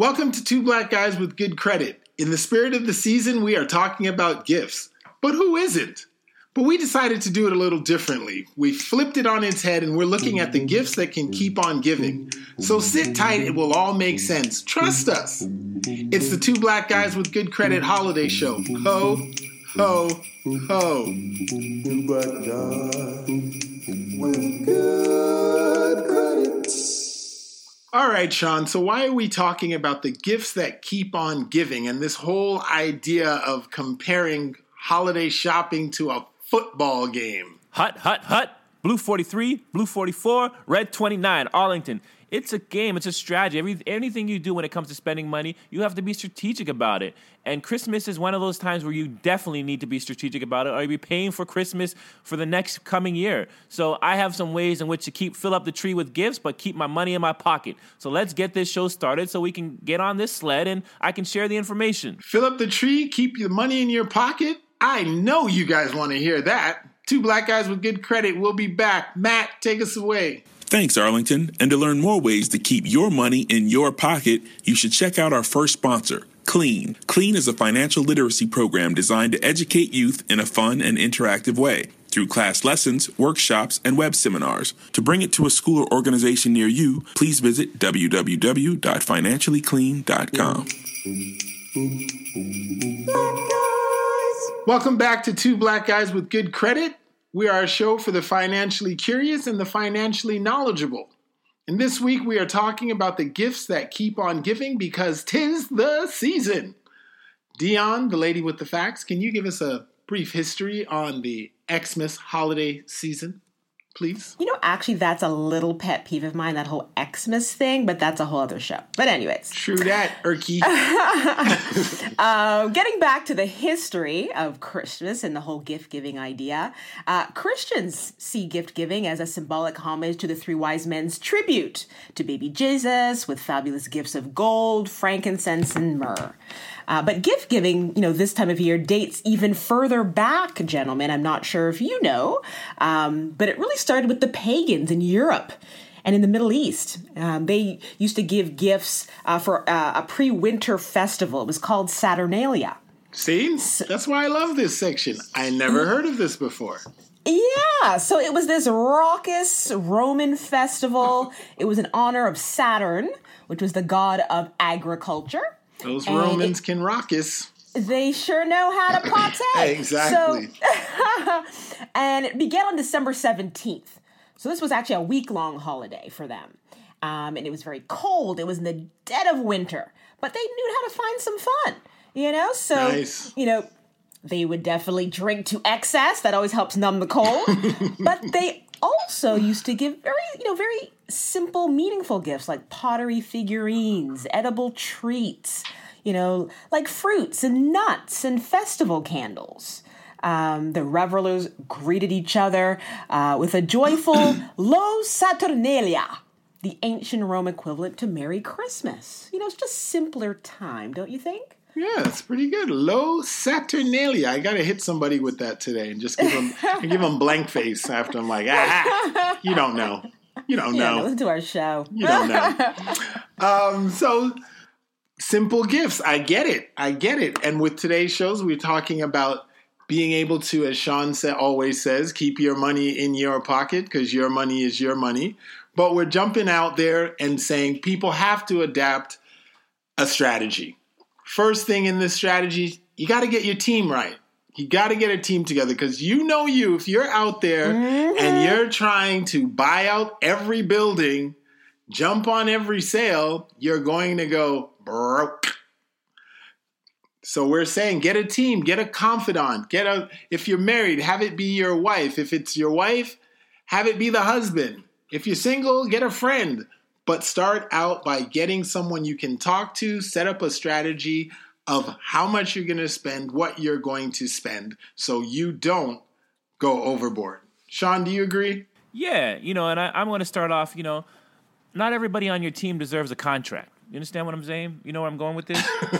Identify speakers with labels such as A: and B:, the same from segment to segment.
A: Welcome to Two Black Guys with Good Credit. In the spirit of the season, we are talking about gifts. But who isn't? But we decided to do it a little differently. We flipped it on its head and we're looking at the gifts that can keep on giving. So sit tight, it will all make sense. Trust us. It's the Two Black Guys with Good Credit holiday show. Ho, ho, ho.
B: Two black guys with good credit.
A: All right, Sean. So, why are we talking about the gifts that keep on giving and this whole idea of comparing holiday shopping to a football game?
C: Hut, hut, hut. Blue 43, blue 44, red 29, Arlington. It's a game, it's a strategy. Every, anything you do when it comes to spending money, you have to be strategic about it. And Christmas is one of those times where you definitely need to be strategic about it or you'll be paying for Christmas for the next coming year. So I have some ways in which to keep fill up the tree with gifts, but keep my money in my pocket. So let's get this show started so we can get on this sled and I can share the information.
A: Fill up the tree, keep your money in your pocket? I know you guys want to hear that. Two black guys with good credit. We'll be back. Matt, take us away.
D: Thanks, Arlington. And to learn more ways to keep your money in your pocket, you should check out our first sponsor, Clean. Clean is a financial literacy program designed to educate youth in a fun and interactive way through class lessons, workshops, and web seminars. To bring it to a school or organization near you, please visit www.financiallyclean.com.
A: Welcome back to Two Black Guys with Good Credit. We are a show for the financially curious and the financially knowledgeable. And this week we are talking about the gifts that keep on giving because tis the season. Dion, the lady with the facts, can you give us a brief history on the Xmas holiday season, please?
E: You know, actually, that's a little pet peeve of mine, that whole Xmas thing, but that's a whole other show. But, anyways,
A: True that, Erky.
E: uh, getting back to the history of Christmas and the whole gift giving idea, uh, Christians see gift giving as a symbolic homage to the three wise men's tribute to baby Jesus with fabulous gifts of gold, frankincense, and myrrh. Uh, but gift giving, you know, this time of year dates even further back, gentlemen. I'm not sure if you know, um, but it really started with the pagans in Europe and in the Middle East. Um, they used to give gifts uh, for uh, a pre winter festival. It was called Saturnalia.
A: See? That's why I love this section. I never heard of this before.
E: Yeah, so it was this raucous Roman festival. It was in honor of Saturn, which was the god of agriculture.
A: Those
E: And
A: Romans can rock us.
E: They sure know how to partay.
A: Exactly.
E: So, and it began on December 17th. So this was actually a week long holiday for them. Um, and it was very cold. It was in the dead of winter, but they knew how to find some fun, you know? So,
A: Nice.
E: you know, they would definitely drink to excess. That always helps numb the cold. but they also used to give very, you know, very simple, meaningful gifts like pottery figurines, edible treats, you know, like fruits and nuts and festival candles. Um, the revelers greeted each other uh, with a joyful Lo Saturnalia, the ancient Rome equivalent to Merry Christmas. You know, it's just simpler time, don't you think?
A: Yeah, it's pretty good. Low Saturnalia. I gotta hit somebody with that today and just give them give them blank face after I'm like, ah, you don't know, you don't know.
E: Yeah, listen to our show.
A: you don't know. um, so simple gifts. I get it. I get it. And with today's shows, we're talking about being able to, as Sean sa- always says, keep your money in your pocket because your money is your money. But we're jumping out there and saying people have to adapt a strategy. First thing in this strategy, you got to get your team right. You got to get a team together because you know you, if you're out there and mm-hmm. you're trying to buy out every building, jump on every sale, you're going to go broke. So we're saying get a team, get a confidant, get a if you're married, have it be your wife. If it's your wife, have it be the husband. If you're single, get a friend. But start out by getting someone you can talk to, set up a strategy of how much you're going to spend, what you're going to spend, so you don't go overboard. Sean, do you agree?
C: Yeah, you know, and I, I'm going to start off, you know, not everybody on your team deserves a contract. You understand what I'm saying? You know where I'm going with this?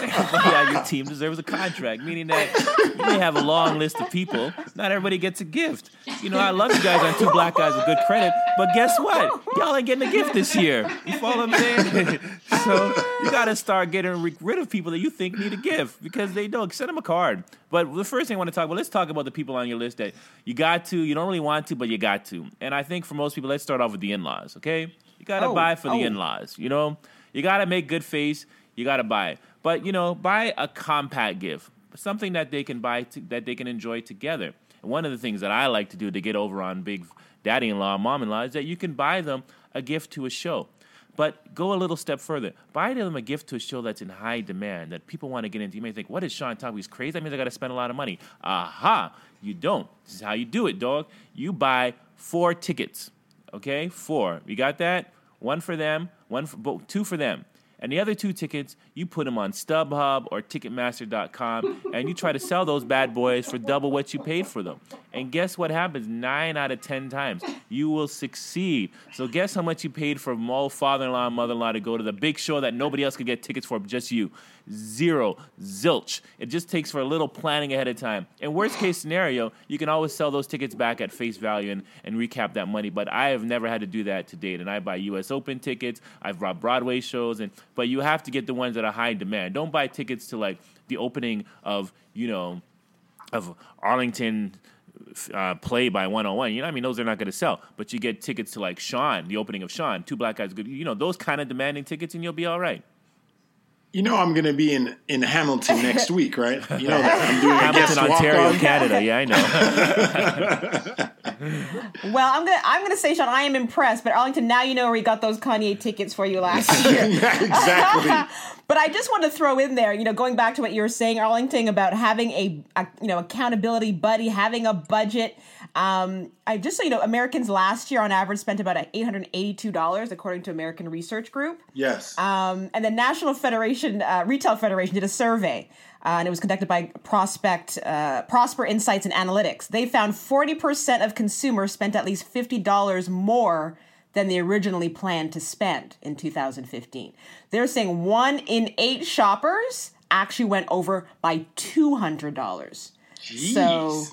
C: everybody on your team deserves a contract, meaning that you may have a long list of people. Not everybody gets a gift. You know, I love you guys on Two Black Guys with Good Credit, But guess what? Y'all ain't getting a gift this year. You follow what I'm saying? so you got to start getting rid of people that you think need a gift because they don't. Send them a card. But the first thing I want to talk about, let's talk about the people on your list that you got to, you don't really want to, but you got to. And I think for most people, let's start off with the in laws, okay? You got to
E: Oh,
C: buy for the
E: oh.
C: in laws, you know? You got to make good face. You got to buy. But, you know, buy a compact gift, something that they can buy, to, that they can enjoy together. And one of the things that I like to do to get over on big daddy in law, mom in law, is that you can buy them a gift to a show. But go a little step further. Buy them a gift to a show that's in high demand that people want to get into. You may think, what is Sean talking? He's crazy. That means I got to spend a lot of money. Aha! You don't. This is how you do it, dog. You buy four tickets. Okay, four. You got that? One for them, one for two for them. And the other two tickets, you put them on StubHub or Ticketmaster.com, and you try to sell those bad boys for double what you paid for them. And guess what happens? Nine out of ten times, you will succeed. So guess how much you paid for Mo, father-in-law, and mother-in-law to go to the big show that nobody else could get tickets for, but just you. Zero, zilch. It just takes for a little planning ahead of time. And worst case scenario, you can always sell those tickets back at face value and, and recap that money. But I have never had to do that to date. And I buy U.S. Open tickets. I've bought Broadway shows, and but you have to get the ones that are high demand. Don't buy tickets to like the opening of you know of Arlington uh, play by 101. You know, I mean, those are not going to sell. But you get tickets to like Sean, the opening of Sean, two black guys, good. You know, those kind of demanding tickets, and you'll be all right.
A: You know I'm going to be in, in Hamilton next week, right? You know that I'm doing a guest
C: Hamilton, Ontario,
A: walk-on.
C: Canada. Yeah, I know.
E: Well, I'm gonna I'm gonna say, Sean, I am impressed. But Arlington, now you know where we got those Kanye tickets for you last year.
A: yeah, exactly.
E: But I just want to throw in there, you know, going back to what you were saying, Arlington, about having a, a you know accountability buddy, having a budget. Um, I just so you know, Americans last year on average spent about eight hundred eighty-two dollars, according to American Research Group.
A: Yes.
E: Um, and the National Federation, uh, Retail Federation, did a survey, uh, and it was conducted by Prospect, uh, Prosper Insights and Analytics. They found 40% of consumers spent at least $50 more than they originally planned to spend in 2015. They're saying one in eight shoppers actually went over by $200. So.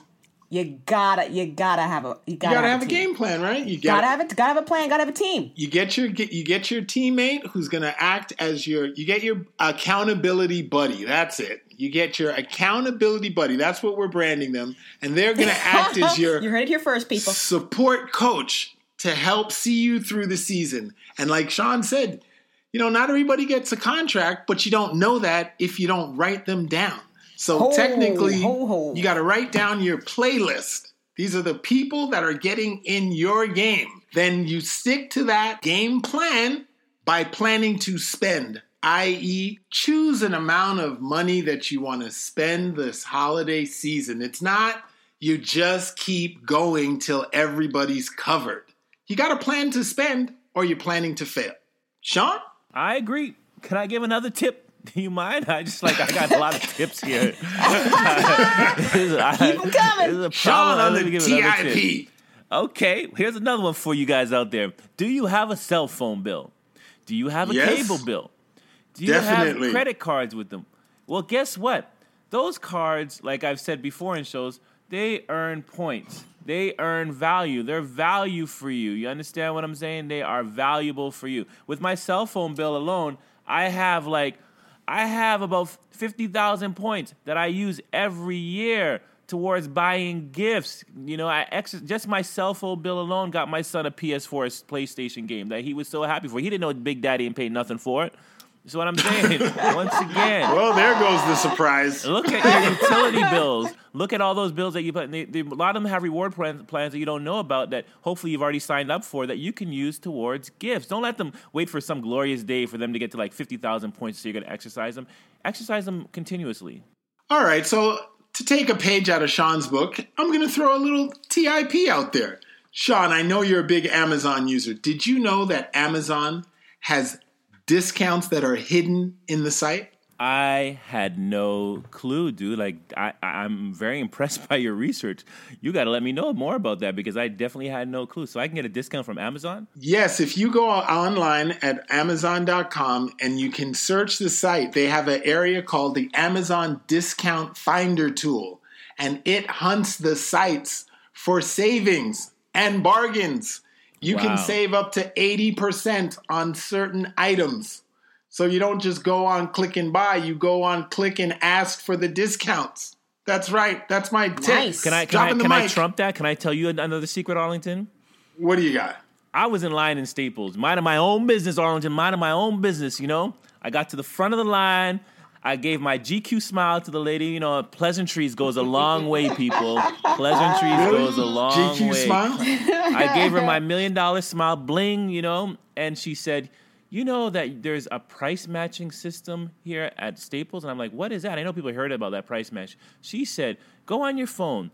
E: You gotta, you gotta have a, you gotta,
A: you gotta have, a
E: team.
A: game plan, right? You
E: Gotta
A: gotta
E: have it. Gotta have a plan. Gotta have a team.
A: you get your get you get your teammate who's to act as your you get your accountability buddy. That's it. You get your accountability buddy. That's what we're branding them, and they're to act as your
E: you heard it here first, people.
A: support coach to help see you through the season. And like Sean said, you know, not everybody gets a contract, but you don't know that if you don't write them down. So
E: Ho,
A: technically,
E: ho, ho.
A: you got to write down your playlist. These are the people that are getting in your game. Then you stick to that game plan by planning to spend, i.e., choose an amount of money that you want to spend this holiday season. It's not you just keep going till everybody's covered. You got a plan to spend or you're planning to fail. Sean?
C: I agree. Can I give another tip? Do you mind? I just like I got a lot of tips here. Keep
E: them coming.
A: Sean on the TIP.
C: Okay, here's another one for you guys out there. Do you have a cell phone bill? Do you have a
A: Yes.
C: cable bill? Do you
A: Definitely.
C: have credit cards with them? Well, guess what? Those cards, like I've said before in shows, they earn points. They earn value. They're value for you. You understand what I'm saying? They are valuable for you. With my cell phone bill alone, I have like I have about 50,000 points that I use every year towards buying gifts. You know, I ex- just my cell phone bill alone got my son a PS4 PlayStation game that he was so happy for. He didn't know Big Daddy and paid nothing for it. That's what I'm saying. Once again,
A: Well, there goes the surprise.
C: Look at your utility bills. Look at all those bills that you put. They, they, a lot of them have reward plans, plans that you don't know about that hopefully you've already signed up for that you can use towards gifts. Don't let them wait for some glorious day for them to get to like 50,000 points so you're going to exercise them. Exercise them continuously.
A: All right, so to take a page out of Sean's book, I'm going to throw a little TIP out there. Sean, I know you're a big Amazon user. Did you know that Amazon has discounts that are hidden in the site?
C: I had no clue, dude. Like, I, I'm very impressed by your research. You got to let me know more about that because I definitely had no clue. So I can get a discount from Amazon?
A: Yes, if you go online at Amazon.com and you can search the site, they have an area called the Amazon Discount Finder tool, and it hunts the sites for savings and bargains. You
C: Wow.
A: can save up to 80% on certain items. So you don't just go on click and buy, you go on click and ask for the discounts. That's right. That's my tip.
E: Nice.
C: Can I can, I,
A: Dropping the
C: can I
A: mic.
C: trump that? Can I tell you another secret, Arlington?
A: What do you got?
C: I was in line in Staples, minding my own business, Arlington, minding my own business, you know? I got to the front of the line. I gave my GQ smile to the lady. You know, pleasantries goes a long way, people. Pleasantries goes a long
A: GQ
C: way.
A: smile?
C: I gave her my million dollar smile bling, you know, and she said, You know that there's a price matching system here at Staples? And I'm like, What is that? I know people heard about that price match. She said, Go on your phone,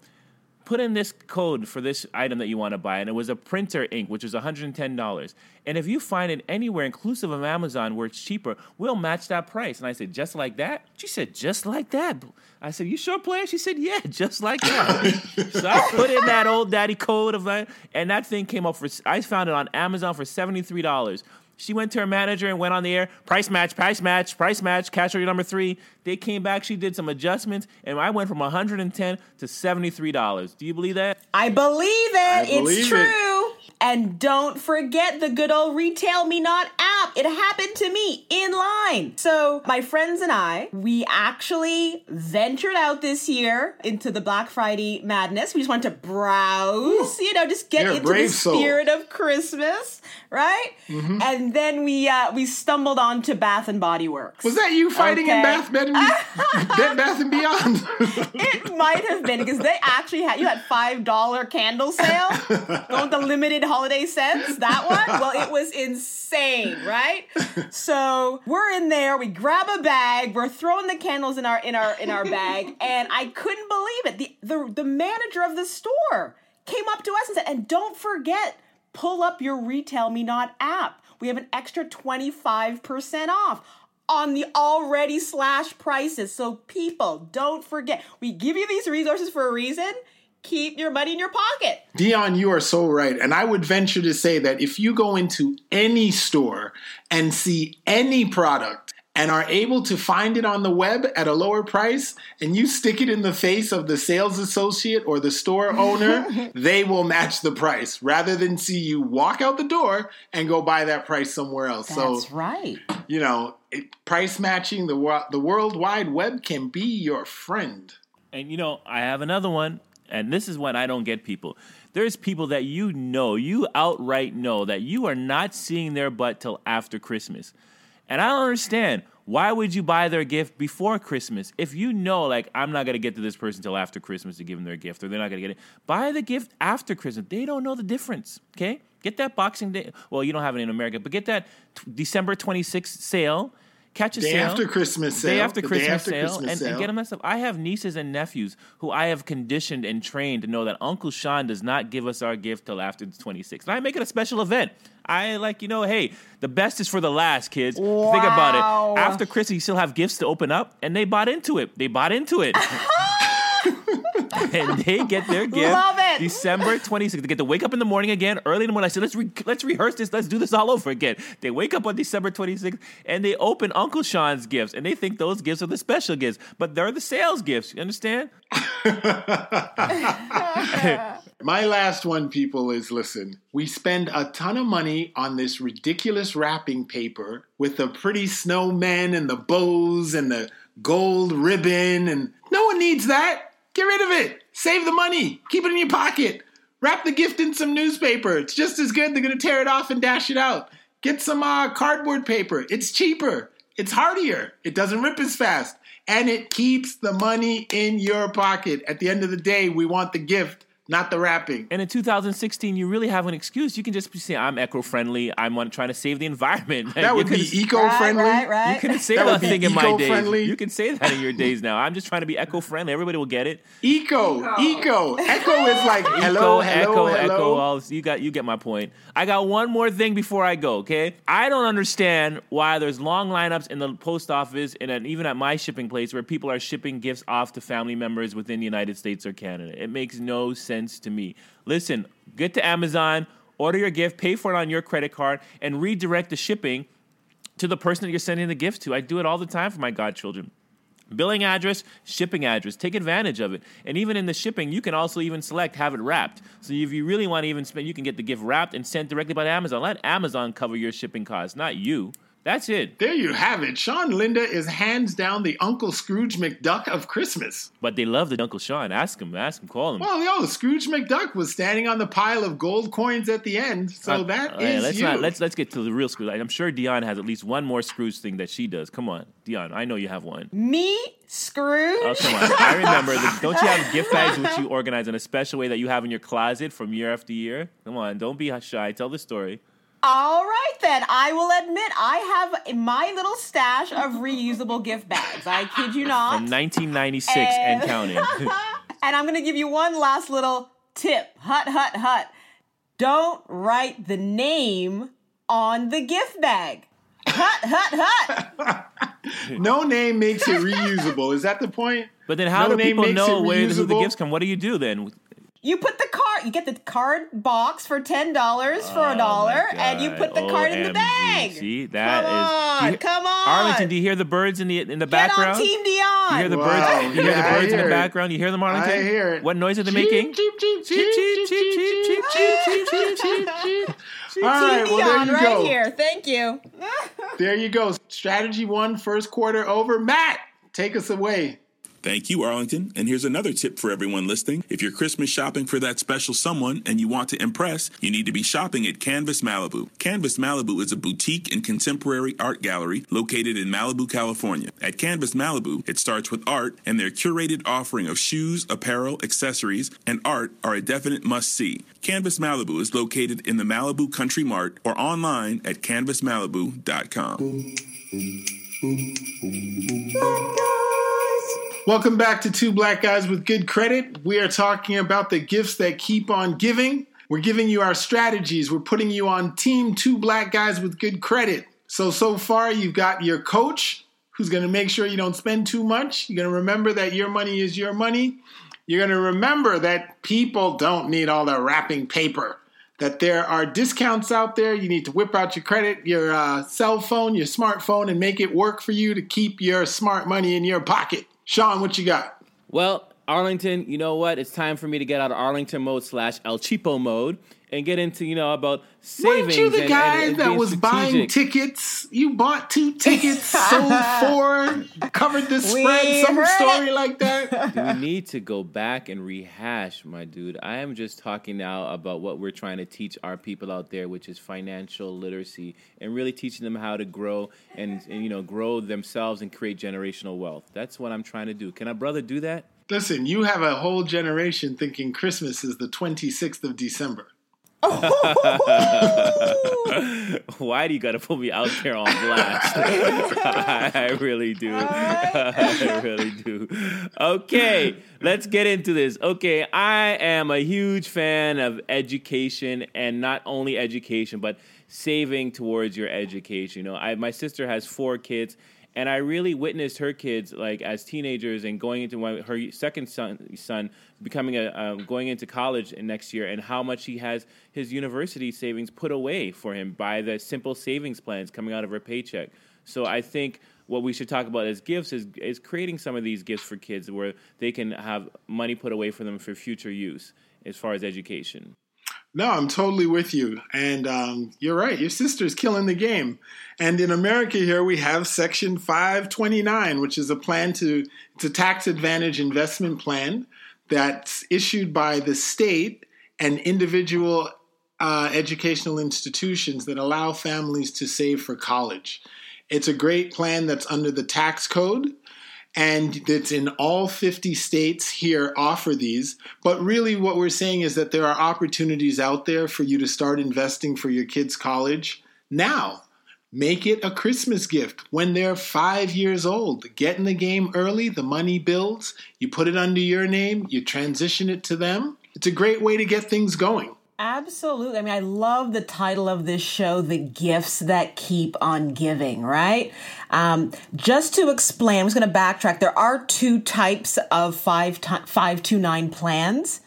C: put in this code for this item that you want to buy. And it was a printer ink, which was $110. And if you find it anywhere, inclusive of Amazon, where it's cheaper, we'll match that price. And I said, Just like that? She said, Just like that. I said, You sure, player? She said, Yeah, just like that. so I put in that old daddy code of that, and that thing came up for, I found it on Amazon for $73. She went to her manager and went on the air, price match, price match, price match, cash order number three. They came back, she did some adjustments, and I went from 110 to $73. Do you believe that?
E: I believe it.
A: believe
E: it's
A: it.
E: true. And don't forget the good old Retail Me Not app. It happened to me in line. So, my friends and I, we actually ventured out this year into the Black Friday madness. We just wanted to browse, you know, just get
A: You're
E: into the
A: brave soul.
E: Spirit of Christmas, right? And then we uh, we stumbled onto Bath and Body Works.
A: Was that you fighting in Bath, Bed, and, Bed Bath and Beyond?
E: It might have been because they actually had you had five dollar candle sale, going the limited holiday scents. That one, well, it was insane, right? So we're in there. We grab a bag. We're throwing the candles in our in our in our bag, and I couldn't believe it. The the the manager of the store came up to us and said, "And don't forget, pull up your Retail Me Not app. We have an extra twenty five percent off." on the already slashed prices. So people, don't forget. We give you these resources for a reason. Keep your money in your pocket.
A: Dion, you are so right. And I would venture to say that if you go into any store and see any product and are able to find it on the web at a lower price and you stick it in the face of the sales associate or the store owner, they will match the price rather than see you walk out the door and go buy that price somewhere else. so,
E: right.
A: you know, it, price matching the wo- the world wide web can be your friend.
C: And you know, I have another one, and this is what I don't get people. There's people that you know, you outright know that you are not seeing their butt till after Christmas. And I don't understand. Why would you buy their gift before Christmas? If you know, like, I'm not going to get to this person till after Christmas to give them their gift, or they're not going to get it, buy the gift after Christmas. They don't know the difference, okay? Get that Boxing Day. Well, you don't have it in America, but get that t- December 26th sale. Catch a
A: Day
C: sale.
A: after Christmas
C: Day
A: sale.
C: after
A: The day
C: Christmas
A: after
C: sale.
A: Christmas
C: and,
A: sale.
C: and get them that stuff. I have nieces and nephews who I have conditioned and trained to know that Uncle Sean does not give us our gift till after the 26th. And I make it a special event. I like, you know, hey, the best is for the last, kids. Think about it. After Christmas, you still have gifts to open up, and they bought into it. They bought into it. and they get their gift
E: Love it.
C: December 26th. They get to wake up in the morning again, early in the morning. I said, let's, re- let's rehearse this. Let's do this all over again. They wake up on December 26th and they open Uncle Sean's gifts and they think those gifts are the special gifts, but they're the sales gifts. You understand?
A: My last one, people, is listen, we spend a ton of money on this ridiculous wrapping paper with the pretty snowmen and the bows and the gold ribbon, and no one needs that. Get rid of it. Save the money. Keep it in your pocket. Wrap the gift in some newspaper. It's just as good. They're going to tear it off and dash it out. Get some uh, cardboard paper. It's cheaper. It's hardier. It doesn't rip as fast. And it keeps the money in your pocket. At the end of the day, we want the gift, not the wrapping.
C: And in 2016, you really have an excuse. You can just say, I'm eco friendly. I'm trying to save the environment.
A: That would be eco-friendly.
E: Right, right, right.
C: You couldn't say
A: That
C: that,
A: would
C: thing in my days. You can say that in your days now. I'm just trying to be eco friendly. Everybody will get it.
A: Eco, eco, echo is like hello, hello,
C: echo, echo,
A: hello.
C: echo. All you got, you get my point. I got one more thing before I go. Okay, I don't understand why there's long lineups in the post office and at, even at my shipping place where people are shipping gifts off to family members within the United States or Canada. It makes no sense to me. Listen, get to Amazon, order your gift, pay for it on your credit card, and redirect the shipping to the person that you're sending the gift to. I do it all the time for my godchildren. Billing address, shipping address. Take advantage of it. And even in the shipping, you can also even select have it wrapped. So if you really want to even spend, you can get the gift wrapped and sent directly by Amazon. Let Amazon cover your shipping costs, not you. That's it.
A: There you have it. Sean Linda is hands down the Uncle Scrooge McDuck of Christmas.
C: But they love the Uncle Sean. Ask him. Ask him. Call him.
A: Well, yo, Scrooge McDuck was standing on the pile of gold coins at the end, so
C: Uh,
A: that
C: all right,
A: is
C: let's
A: you.
C: not let's let's get to the real Scrooge. I'm sure Dion has at least one more Scrooge thing that she does. Come on, Dion. I know you have one.
E: Me, Scrooge.
C: Oh come on! I remember. The, don't you have gift bags which you organize in a special way that you have in your closet from year after year? Come on, don't be shy. Tell the story.
E: All right, then. I will admit I have my little stash of reusable gift bags. I kid you not.
C: From 1996 and
E: And-
C: counting.
E: And I'm going to give you one last little tip. Hut, hut, hut. Don't write the name on the gift bag. Hut, hut, hut.
A: no name makes it reusable. Is that the point?
C: But then, how
A: No
C: do
A: name
C: people know
A: it
C: where who the gifts come? What do you do then?
E: You put the card, you get the card box for $10 for
C: Oh,
E: a dollar, and you put the card in the bag.
C: See, that
E: come
C: is-
E: on,
C: you-
E: come on.
C: Arlington, do you hear the birds in the in the
E: Get
C: background?
E: on Team Dion.
C: You hear the
A: Wow.
C: birds? You hear
A: Yeah,
C: the
A: I
C: birds in the background? You hear them, Arlington?
A: I hear it.
C: What noise are they making?
A: cheep, cheep,
C: Cheep, cheep, cheep, cheep, cheep, cheep, cheep, cheep, cheep.
A: All right,
E: Team
A: well, there you
E: right
A: go.
E: here. Thank you.
A: There you go. Strategy one, first quarter over. Matt, take us away.
D: Thank you, Arlington. And here's another tip for everyone listening. If you're Christmas shopping for that special someone and you want to impress, you need to be shopping at Canvas Malibu. Canvas Malibu is a boutique and contemporary art gallery located in Malibu, California. At Canvas Malibu, it starts with art, and their curated offering of shoes, apparel, accessories, and art are a definite must see. Canvas Malibu is located in the Malibu Country Mart or online at canvasmalibu.com.
A: Welcome back to Two Black Guys with Good Credit. We are talking about the gifts that keep on giving. We're giving you our strategies. We're putting you on team Two Black Guys with Good Credit. So, so far, you've got your coach who's going to make sure you don't spend too much. You're going to remember that your money is your money. You're going to remember that people don't need all the wrapping paper. That there are discounts out there. You need to whip out your credit, your uh, cell phone, your smartphone, and make it work for you to keep your smart money in your pocket. Sean, what you got?
C: Well, Arlington, you know what? It's time for me to get out of Arlington mode slash El Cheapo mode and get into, you know, about savings.
A: Weren't you the
C: and-
A: guy
C: and- and
A: that
C: being
A: was buying tickets? You bought two tickets, sold four, covered the spread, some story
E: it.
A: like that.
C: we need to go back and rehash, my dude. I am just talking now about what we're trying to teach our people out there, which is financial literacy, and really teaching them how to grow and, and you know grow themselves and create generational wealth. That's what I'm trying to do. Can a brother do that?
A: Listen, you have a whole generation thinking Christmas is the 26th of December.
C: Why do you got to put me out there on blast? I really do. I really do. Okay, let's get into this. Okay, I am a huge fan of education and not only education, but saving towards your education. You know, I, my sister has four kids. And I really witnessed her kids like as teenagers and going into my, her second son, son becoming a um, going into college next year, and how much he has his university savings put away for him by the simple savings plans coming out of her paycheck. So I think what we should talk about as gifts is is creating some of these gifts for kids where they can have money put away for them for future use as far as education.
A: No, I'm totally with you. And um, you're right. Your sister's killing the game. And in America here, we have Section 529, which is a plan to, it's a tax advantage investment plan that's issued by the state and individual uh, educational institutions that allow families to save for college. It's a great plan that's under the tax code and it's in all 50 states here offer these. But really what we're saying is that there are opportunities out there for you to start investing for your kids college now. Make it a christmas gift. When they're five years old get in the game early the money builds you put it under your name you transition it to them. It's a great way to get things going
E: Absolutely. I mean, I love the title of this show, The Gifts That Keep on Giving, right? Um, just to explain, I'm just going to backtrack. There are two types of five ti 529 plans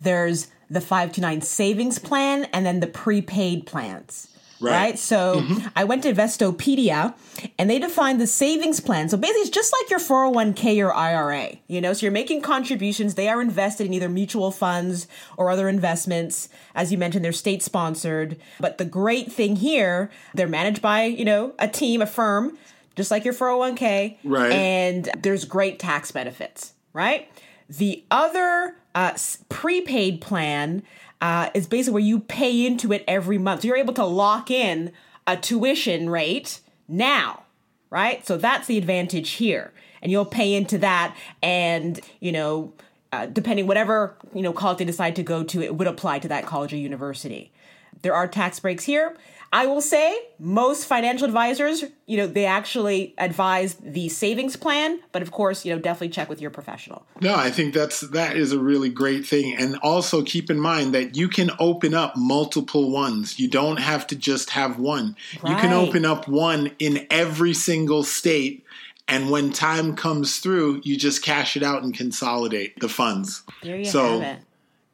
E: there's the 529 savings plan and then the prepaid plans.
A: Right.
E: right? So I went to Investopedia and they defined the savings plan. So basically, it's just like your 401k or IRA. You know, so you're making contributions. They are invested in either mutual funds or other investments. As you mentioned, they're state sponsored. But the great thing here, they're managed by, you know, a team, a firm, just like your 401k.
A: Right.
E: And there's great tax benefits, right? The other uh, prepaid plan uh, is basically where you pay into it every month. So you're able to lock in a tuition rate now, right? So that's the advantage here. And you'll pay into that, and you know, uh, depending whatever you know college they decide to go to, it would apply to that college or university. There are tax breaks here. I will say most financial advisors, you know, they actually advise the savings plan, but of course, you know, definitely check with your professional.
A: No, I think that's that is a really great thing. And also keep in mind that you can open up multiple ones. You don't have to just have one. You can open up one in every single state. And when time comes through, you just cash it out and consolidate the funds.
E: There you
A: So-
E: have it.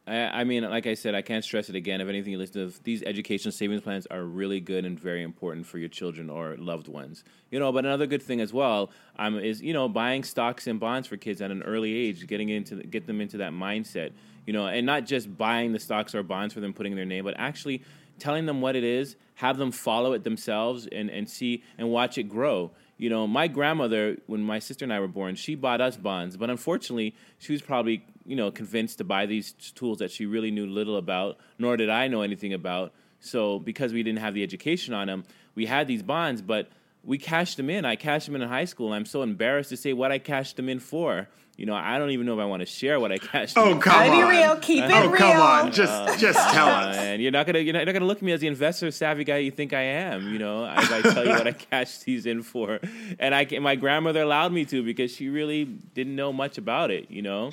C: I, I mean, like I said, I can't stress it again. If anything, you listen to these education savings plans are really good and very important for your children or loved ones. You know, but another good thing as well um, is you know buying stocks and bonds for kids at an early age, getting into get them into that mindset. You know, and not just buying the stocks or bonds for them, putting in their name, but actually telling them what it is, have them follow it themselves, and and see and watch it grow. You know, my grandmother, when my sister and I were born, she bought us bonds, but unfortunately, she was probably, you know, convinced to buy these tools that she really knew little about, nor did I know anything about. So, because we didn't have the education on them, we had these bonds, but we cashed them in. I cashed them in in high school. and I'm so embarrassed to say what I cashed them in for. You know, I don't even know if I want to share what I cashed.
A: Oh
C: in
A: come
E: Gotta
A: on!
E: be real. Keep it
A: oh
E: real.
A: come on! Just just tell
C: Uh,
A: us.
C: and you're not gonna you're not, you're not gonna look at me as the investor savvy guy you think I am. You know, as I tell you what I cashed these in for, and I my grandmother allowed me to because she really didn't know much about it. You know,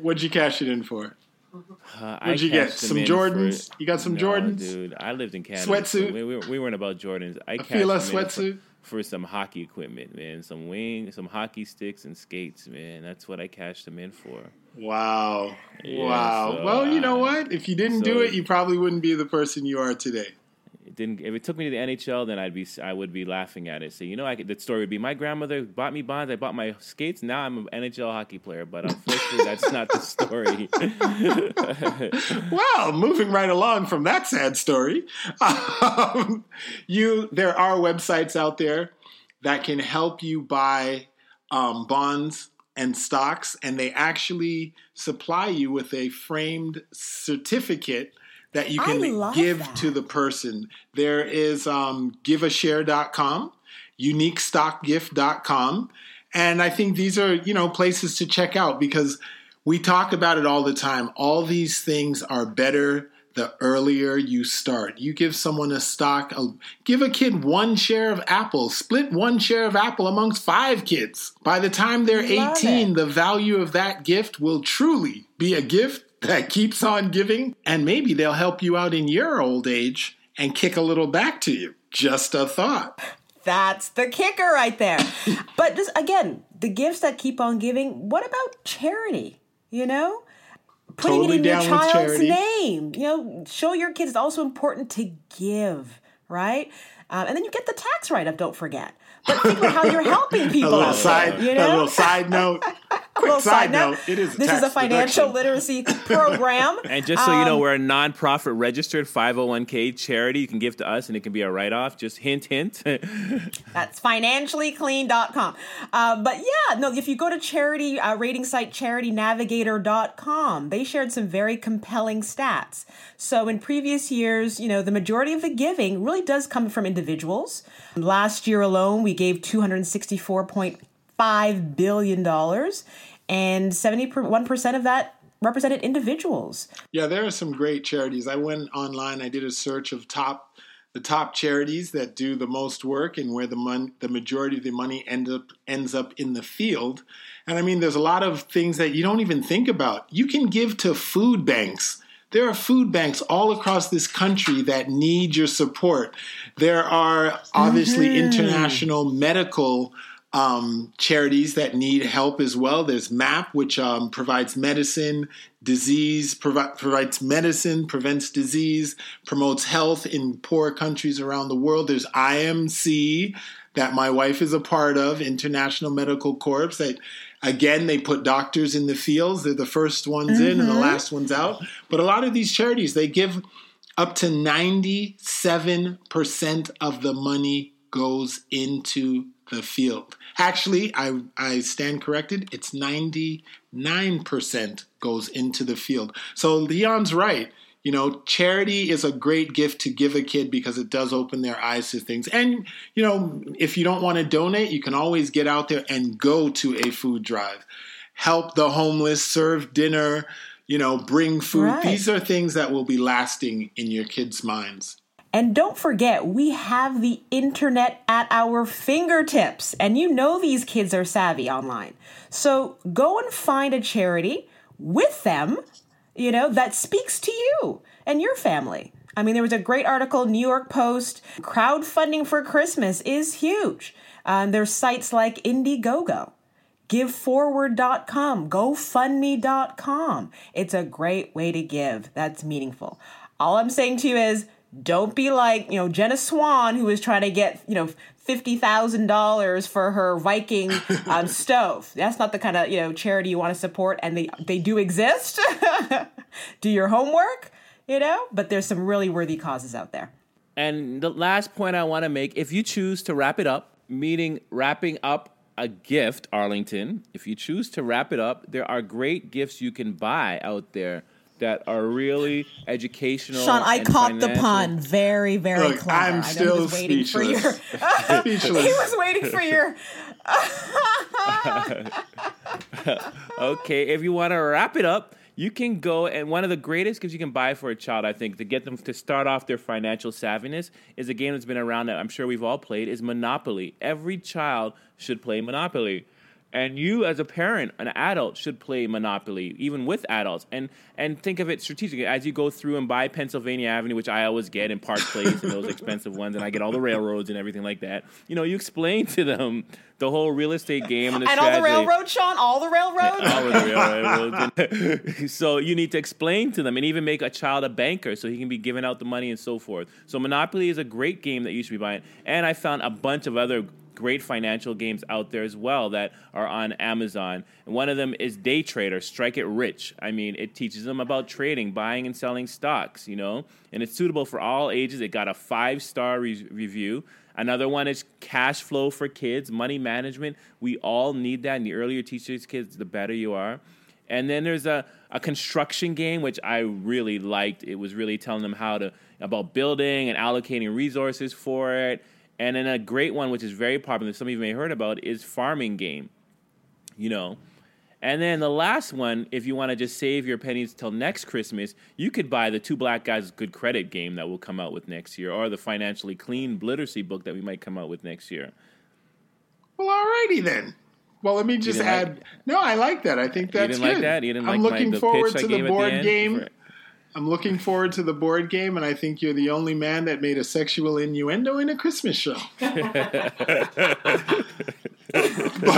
A: What'd you cash it in for?
C: uh,
A: What'd you get? Some Jordans?
C: for-
A: You got some
C: No,
A: Jordans?
C: dude. I lived in Canada.
A: Sweatsuit?
C: so we, we, we weren't about Jordans. I cashed
A: Fila
C: them in for-
A: sweatsuit?
C: for some hockey equipment, man. Some wing, some hockey sticks and skates, man. That's what I cashed them in for.
A: Wow.
C: Yeah,
A: wow.
C: so,
A: well, you know
C: uh,
A: what? If you didn't do it, you probably wouldn't be the person you are today.
C: Didn't. If it took me to the NHL, then I'd be. I would be laughing at it. So you know, I could, the story would be: my grandmother bought me bonds. I bought my skates. Now I'm an NHL hockey player. But unfortunately, that's not the story.
A: Well, moving right along from that sad story, um, you there are websites out there that can help you buy um, bonds and stocks, and they actually supply you with a framed certificate that you can give
E: that.
A: to the person. There is um, giveashare.com, uniquestockgift.com, and I think these are you know places to check out because we talk about it all the time. All these things are better the earlier you start. You give someone a stock, a, give a kid one share of Apple, split one share of Apple amongst five kids. By the time they're
E: Love
A: 18,
E: it.
A: the value of that gift will truly be a gift that keeps on giving, and maybe they'll help you out in your old age and kick a little back to you. Just a thought.
E: That's the kicker right there. but just again, the gifts that keep on giving. What about charity? You know, putting
A: Totally
E: it in your child's name. You know, show your kids it's also important to give, right? Um, and then you get the tax write up. Don't forget. But think about how you're helping people.
A: A little
E: out
A: side,
E: there, you
A: a little side note. Quick
E: Little
A: side, note. It is.
E: this is a financial literacy program.
C: and just so you know,
E: Um,
C: we're a non-profit registered 501k charity. You can give to us, and it can be a write-off. Just hint, hint.
E: That's financiallyclean.com. Uh, but yeah, no, if you go to charity uh, rating site charitynavigator.com, they shared some very compelling stats. So in previous years, you know, the majority of the giving really does come from individuals. Last year alone, we gave $264.5 billion, and 71% of that represented individuals.
A: Yeah, there are some great charities. I went online. I did a search of top the top charities that do the most work and where the mon- the majority of the money end up ends up in the field. And I mean, there's a lot of things that you don't even think about. You can give to food banks. There are food banks all across this country that need your support. There are obviously mm-hmm. international medical um, charities that need help as well. There's MAP, which um, provides medicine, disease, provi- provides medicine, prevents disease, promotes health in poor countries around the world. There's IMC that my wife is a part of, International Medical Corps, that again they put doctors in the fields. They're the first ones in and the last ones out. But a lot of these charities, they give up to 97% of the money goes into the field. Actually, I, I stand corrected. It's 99% goes into the field. So Leon's right. You know, charity is a great gift to give a kid because it does open their eyes to things. And, you know, if you don't want to donate, you can always get out there and go to a food drive. Help the homeless, serve dinner, you know, bring food.
E: Right.
A: These are things that will be lasting in your kids' minds.
E: And don't forget, we have the internet at our fingertips. And you know these kids are savvy online. So go and find a charity with them, you know, that speaks to you and your family. I mean, there was a great article, New York Post, crowdfunding for Christmas is huge. Um, there's sites like Indiegogo, giveforward.com, gofundme.com. It's a great way to give. That's meaningful. All I'm saying to you is don't be like, you know, Jenna Swan, who is trying to get, you know, $50,000 for her Viking um, stove. That's not the kind of, you know, charity you want to support. And they, they do exist. do your homework, you know, but there's some really worthy causes out there.
C: And the last point I want to make if you choose to wrap it up, meaning wrapping up a gift, Arlington, if you choose to wrap it up, there are great gifts you can buy out there that are really educational.
E: Sean, I
C: and
E: caught the
C: financial.
E: pun. Very, very
A: Look,
E: clever.
A: I'm still
E: he was waiting for your.
A: speechless.
E: he was waiting for your.
C: Okay, if you want to wrap it up, you can go and one of the greatest gifts you can buy for a child, I think, to get them to start off their financial savviness is a game that's been around that I'm sure we've all played is Monopoly. Every child should play Monopoly. And you as a parent, an adult, should play Monopoly, even with adults. And and think of it strategically. As you go through and buy Pennsylvania Avenue, which I always get in Park Place and those expensive ones, and I get all the railroads and everything like that. You know, you explain to them the whole real estate game and the
E: And all the
C: strategy.
E: railroad, Sean? All the railroads?
C: All the railroads. so you need to explain to them and even make a child a banker so he can be giving out the money and so forth. So Monopoly is a great game that you should be buying. And I found a bunch of other great financial games out there as well that are on Amazon. And one of them is Day Trader, Strike It Rich. I mean, it teaches them about trading, buying and selling stocks, you know? And it's suitable for all ages. It got a five star re- review. Another one is cash flow for kids, money management. We all need that. And the earlier you teach these kids, the better you are. And then there's a, a construction game which I really liked. It was really telling them how to about building and allocating resources for it. And then a great one which is very popular, some of you may have heard about, is farming game. You know. And then the last one, if you want to just save your pennies till next Christmas, you could buy the Two Black Guys Good Credit game that will come out with next year, or the Financially Clean Literacy book that we might come out with next year.
A: Well, alrighty then. Well, let me just add.
C: like-
A: no, I like that. I think that's you
C: didn't
A: good.
C: like that? You didn't
A: I'm
C: like my-
A: looking
C: the
A: forward to the
C: the
A: board
C: end
A: game.
C: for-
A: I'm looking forward to the board game, and I think you're the only man that made a sexual innuendo in a Christmas show. but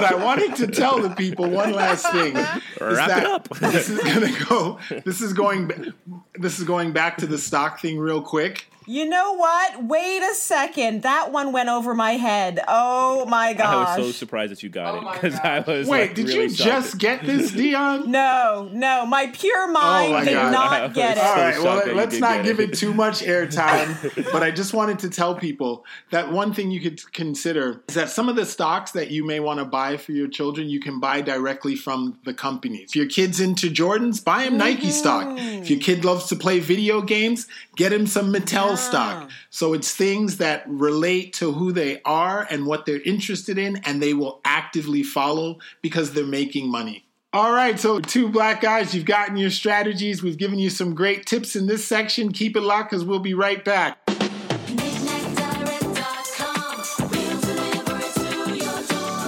A: I wanted to tell the people one last thing. is that
C: it up.
A: this is gonna go. This is going. This is going back to the stock thing real quick.
E: You know what? Wait a second. That one went over my head. Oh my
C: god.
E: I
C: was so surprised that you got
E: Oh
C: it because I was
A: Wait,
C: like,
A: did
C: really
A: you
C: shocked.
A: just get this, Dion?
E: no, no. My pure oh mind
A: Oh my
E: did
A: God.
E: not get it.
A: All
C: So
A: right, well, let's not give
C: it.
A: it too much airtime, but I just wanted to tell people that one thing you could consider is that some of the stocks that you may want to buy for your children, you can buy directly from the companies. If your kid's into Jordans, buy him Nike stock. If your mm-hmm. kid loves to play video games, get him some Mattel stock. So it's things that relate to who they are and what they're interested in, and they will actively follow because they're making money. All right, so two black guys, you've gotten your strategies. We've given you some great tips in this section. Keep it locked because we'll be right back.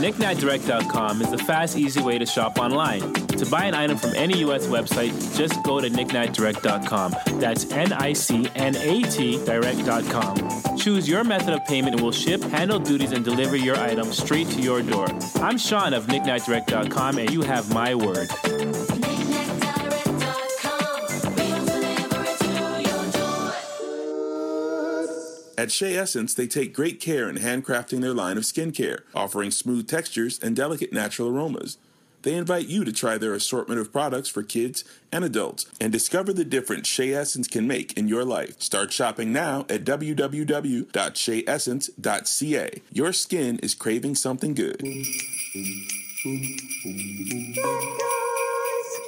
C: KnickKnackDirect.com is the fast, easy way to shop online. To buy an item from any U.S. website, just go to KnickKnackDirect.com. That's N-I-C-N-A-T Direct.com. Choose your method of payment and we'll ship, handle duties, and deliver your item straight to your door. I'm Sean of knickknackdirect.com and you have my word.
D: At Shea Essence, they take great care in handcrafting their line of skincare, offering smooth textures and delicate natural aromas. They invite you to try their assortment of products for kids and adults and discover the difference Shea Essence can make in your life. Start shopping now at www.sheaessence.ca. Your skin is craving something good.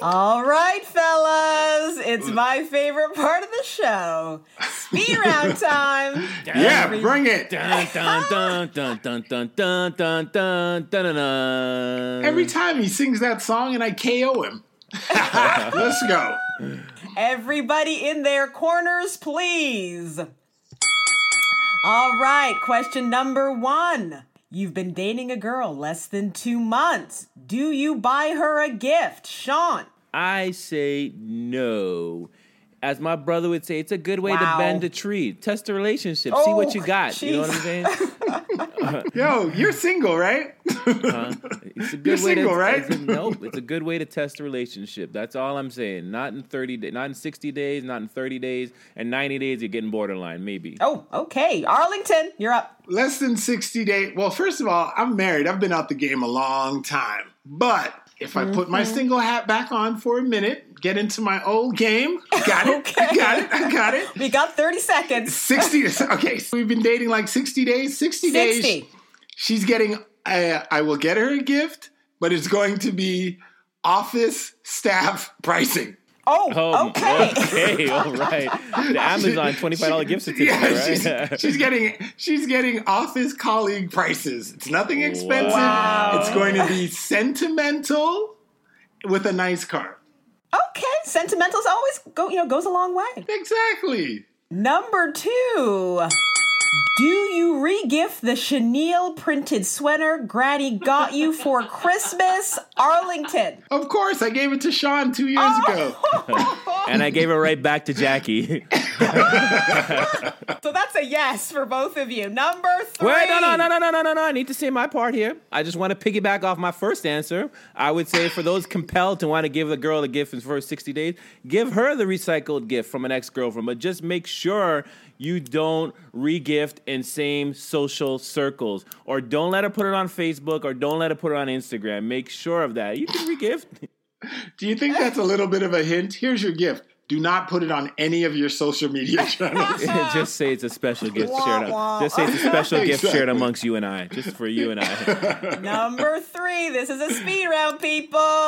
E: All right, fellas, it's my favorite part of the show. Speed round time.
A: Yeah, bring it.
C: Dun, dun, dun, dun, dun, dun, dun, dun, dun, dun, dun.
A: Every time he sings that song and I KO him. Let's go.
E: Everybody in their corners, please. All right, question number one. You've been dating a girl less than two months. Do you buy her a gift? Sean.
C: I say no. As my brother would say, it's a good way
E: Wow.
C: to bend a tree. Test the relationship. See what you
E: Oh,
C: got. You know what I'm saying?
A: Yo, you're single, right?
C: It's a good
A: You're
C: way
A: single,
C: to,
A: right?
C: It's a, nope. It's a good way to test a relationship. That's all I'm saying. Not in 30 days, not in 60 days, not in 30 days, and 90 days you're getting borderline, maybe.
E: Oh, okay. Arlington, you're up.
A: Less than 60 days. Well, first of all, I'm married. I've been out the game a long time. But if I put my single hat back on for a minute, get into my old game, got it. I got it. I got it.
E: We got 30 seconds.
A: 60 okay so we've been dating like 60 days 60,
E: 60.
A: days she's getting uh, i will get her a gift but it's going to be office staff pricing
E: Oh,
C: Oh,
E: okay.
C: okay, all right. The Amazon $25 gift certificate,
A: yeah,
C: right?
A: she's, she's getting she's getting office colleague prices it's nothing expensive
E: Wow.
A: it's going to be sentimental with a nice card
E: Okay, sentimentals always go, you know, goes a long way.
A: exactly
E: Number two. Do you re-gift the chenille printed sweater Granny got you for Christmas? Arlington.
A: of course i gave it to sean two years ago oh.
C: and I gave it right back to Jackie.
E: So that's a yes for both of you. Number three.
C: Wait, no, no, no, no, no, no, no, no. I need to say my part here. I just want to piggyback off my first answer. I would say for those compelled to want to give the girl a gift in the first 60 days, give her the recycled gift from an ex girlfriend, but just make sure you don't re-gift in same social circles or don't let her put it on Facebook or don't let her put it on Instagram. Make sure of that. You can re-gift.
A: do you think that's a little bit of a hint here's your gift do not put it on any of your social media channels
C: just say it's a special gift
E: Wah,
C: shared.
E: wah.
C: Just say it's a special gift shared amongst you and I, just for you and I.
E: Number three. This is a speed round, people.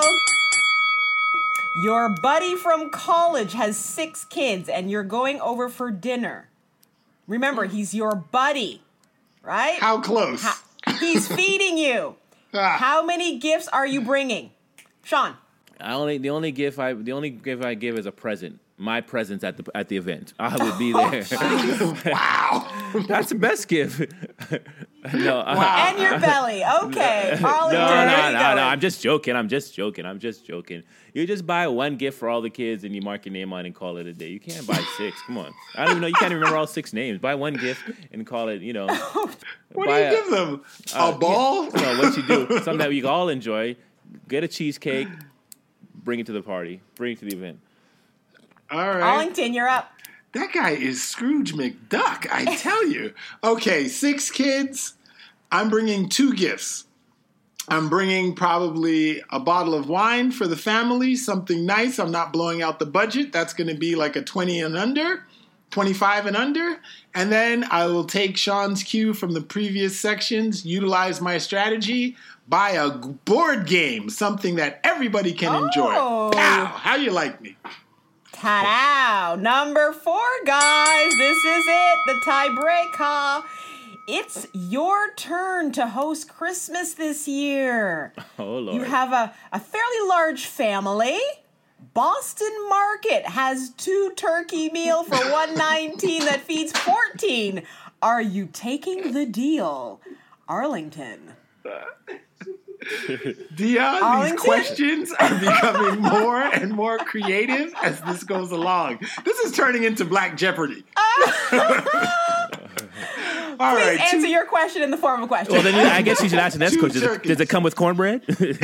E: Your buddy from college has six kids and you're going over for dinner. Remember, he's your buddy, right?
A: How close?
E: He's feeding you.
A: Ah,
E: How many gifts are you bringing? Sean.
C: I only the only gift I the only gift I give is a present. My presence at the at the event. I would be there.
A: wow.
C: That's the best gift. no, uh,
A: Wow.
E: And your belly. Okay.
C: no,
E: Arlington.
C: no,
E: where
C: no,
E: you
C: no. I'm just joking. I'm just joking. I'm just joking. You just buy one gift for all the kids and you mark your name on it and call it a day. You can't buy six. Come on. I don't even know. You can't even remember all six names. Buy one gift and call it. You know.
A: What
C: buy
A: do
C: a-
A: you give them?
C: uh,
A: a ball?
C: No, what you do, something that we all enjoy. Get a cheesecake. Bring it to the party. Bring it to the event.
A: All right.
E: Arlington, you're up.
A: That guy is Scrooge McDuck, I tell you. Okay, six kids. I'm bringing two gifts. I'm bringing probably a bottle of wine for the family, something nice. I'm not blowing out the budget. That's going to be like a 20 and under, 25 and under. And then I will take Sean's cue from the previous sections, utilize my strategy, buy a board game, something that everybody can enjoy.
E: Oh.
A: Pow! How you like me?
E: Ta-da! Number four, guys. This is it. The tiebreaker. It's your turn to host Christmas this year.
C: Oh lord.
E: You have a, a fairly large family. Boston Market has two turkey meal for 119 that feeds 14. Are you taking the deal? Arlington.
A: Uh, Dion,
E: Arlington?
A: these questions are becoming more and more creative as this goes along. This is turning into Black Jeopardy. All
E: Please
A: right,
E: answer
A: two-
E: your question in the form of a question.
C: Well, then you, I guess you should ask the next question. Does it, does it come with cornbread?
E: it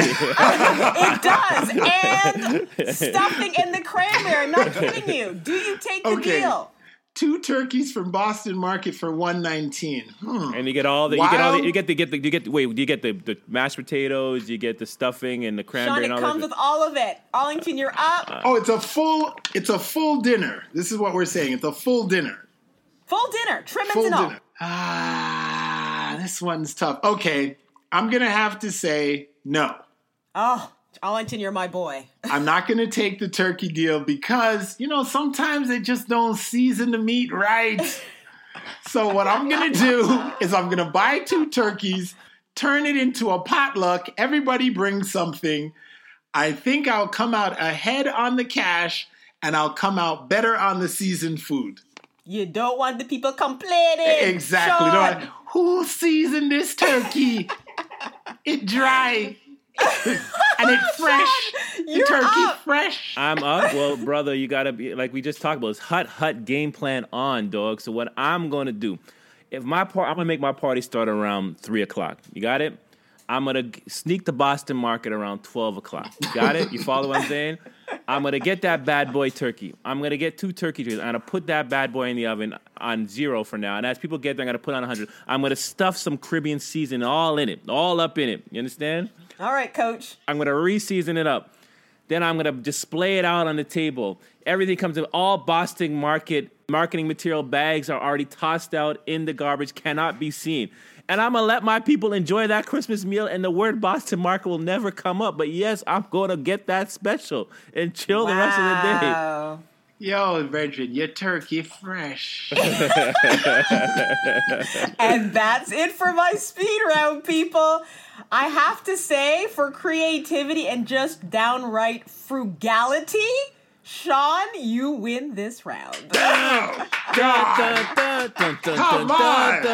E: does. And stuffing in the cranberry. I'm not kidding you. Do you take the
A: Okay.
E: deal?
A: Two turkeys from Boston Market for one nineteen. Hmm.
C: and you get all the you get all the you get the get the you get wait you get the, the mashed potatoes you get the stuffing and the cranberry.
E: Sean, it
C: and all
E: comes
C: that.
E: with all of it. Arlington, you're up.
A: Oh, it's a full. It's a full dinner. This is what we're saying. It's a full dinner.
E: Full dinner, trimmings
A: Full
E: and all.
A: dinner. Ah, this one's tough. Okay, I'm gonna have to say no.
E: Oh, Arlington, you're my boy.
A: I'm not going to take the turkey deal because, you know, sometimes they just don't season the meat right. So, what I'm going to do is I'm going to buy two turkeys, turn it into a potluck. Everybody brings something. I think I'll come out ahead on the cash and I'll come out better on the seasoned food.
E: You don't want the people complaining.
A: Exactly.
E: Sean.
A: Who seasoned this turkey? it dry. And it's fresh. The
E: you're
A: turkey
E: up.
A: fresh.
C: I'm up. Well, brother, you gotta be like we just talked about. It's hut hut game plan on, dog. So what I'm gonna do, if my part, I'm gonna make my party start around three o'clock. You got it? I'm gonna sneak to Boston Market around twelve o'clock. You got it? You follow what I'm saying? I'm gonna get that bad boy turkey. I'm gonna get two turkey trays. I'm gonna put that bad boy in the oven on zero for now. And as people get there, I'm gonna put on 100. I'm gonna stuff some Caribbean seasoning all in it, all up in it. You understand?
E: All right, coach.
C: I'm gonna re-season it up. Then I'm gonna display it out on the table. Everything comes in all Boston Market marketing material bags are already tossed out in the garbage, cannot be seen. And I'm gonna let my people enjoy that Christmas meal, and the word Boston Market will never come up. But yes, I'm gonna get that special and chill the rest of the day.
A: Yo, Virgin, your turkey fresh.
E: And that's it for my speed round, people. I have to say, for creativity and just downright frugality, Sean, you win this round.
A: God, Come on.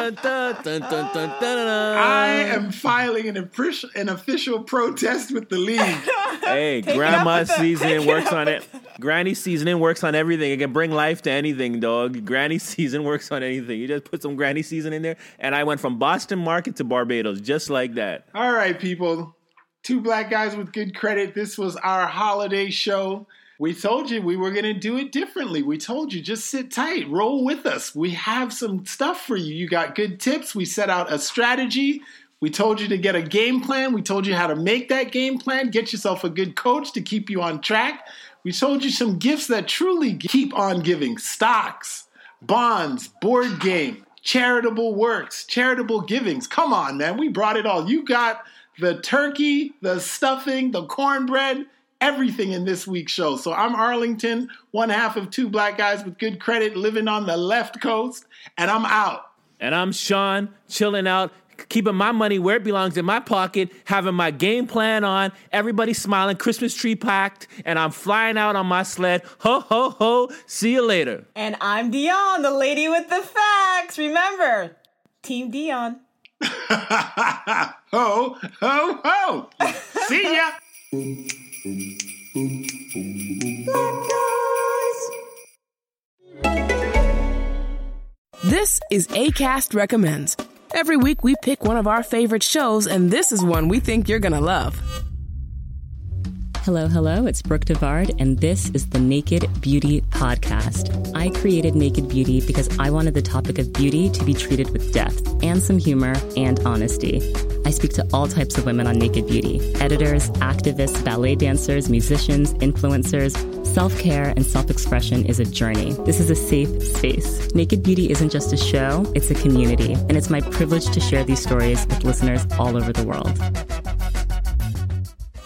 A: I am filing an, appri- an official protest with the league.
C: Hey,
E: Take
C: grandma
E: the-
C: seasoning works on it. Granny seasoning works on everything. It can bring life to anything, dog. Granny season works on anything. You just put some granny season in there, and I went from Boston Market to Barbados just like that.
A: All right, people. Two black guys with good credit. This was our holiday show. We told you we were going to do it differently. We told you just sit tight, roll with us. We have some stuff for you. You got good tips. We set out a strategy. We told you to get a game plan. We told you how to make that game plan. Get yourself a good coach to keep you on track. We told you some gifts that truly keep on giving stocks, bonds, board game, charitable works, charitable givings. Come on, man. We brought it all. You got the turkey, the stuffing, the cornbread, everything in this week's show. So I'm Arlington, one half of two black guys with good credit living on the left coast, and I'm out.
C: And I'm Sean, chilling out, keeping my money where it belongs in my pocket, having my game plan on, everybody smiling, Christmas tree packed, and I'm flying out on my sled. Ho, ho, ho. See you later.
E: And I'm Dion, the lady with the facts. Remember, Team Dion.
A: ho, ho, ho. See ya.
F: This is ACAST Recommends. Every week we pick one of our favorite shows, and this is one we think you're gonna love.
G: Hello, hello, it's Brooke Devard, and this is the Naked Beauty Podcast. I created Naked Beauty because I wanted the topic of beauty to be treated with depth and some humor and honesty. I speak to all types of women on Naked Beauty editors, activists, ballet dancers, musicians, influencers. Self care and self expression is a journey. This is a safe space. Naked Beauty isn't just a show, it's a community, and it's my privilege to share these stories with listeners all over the world.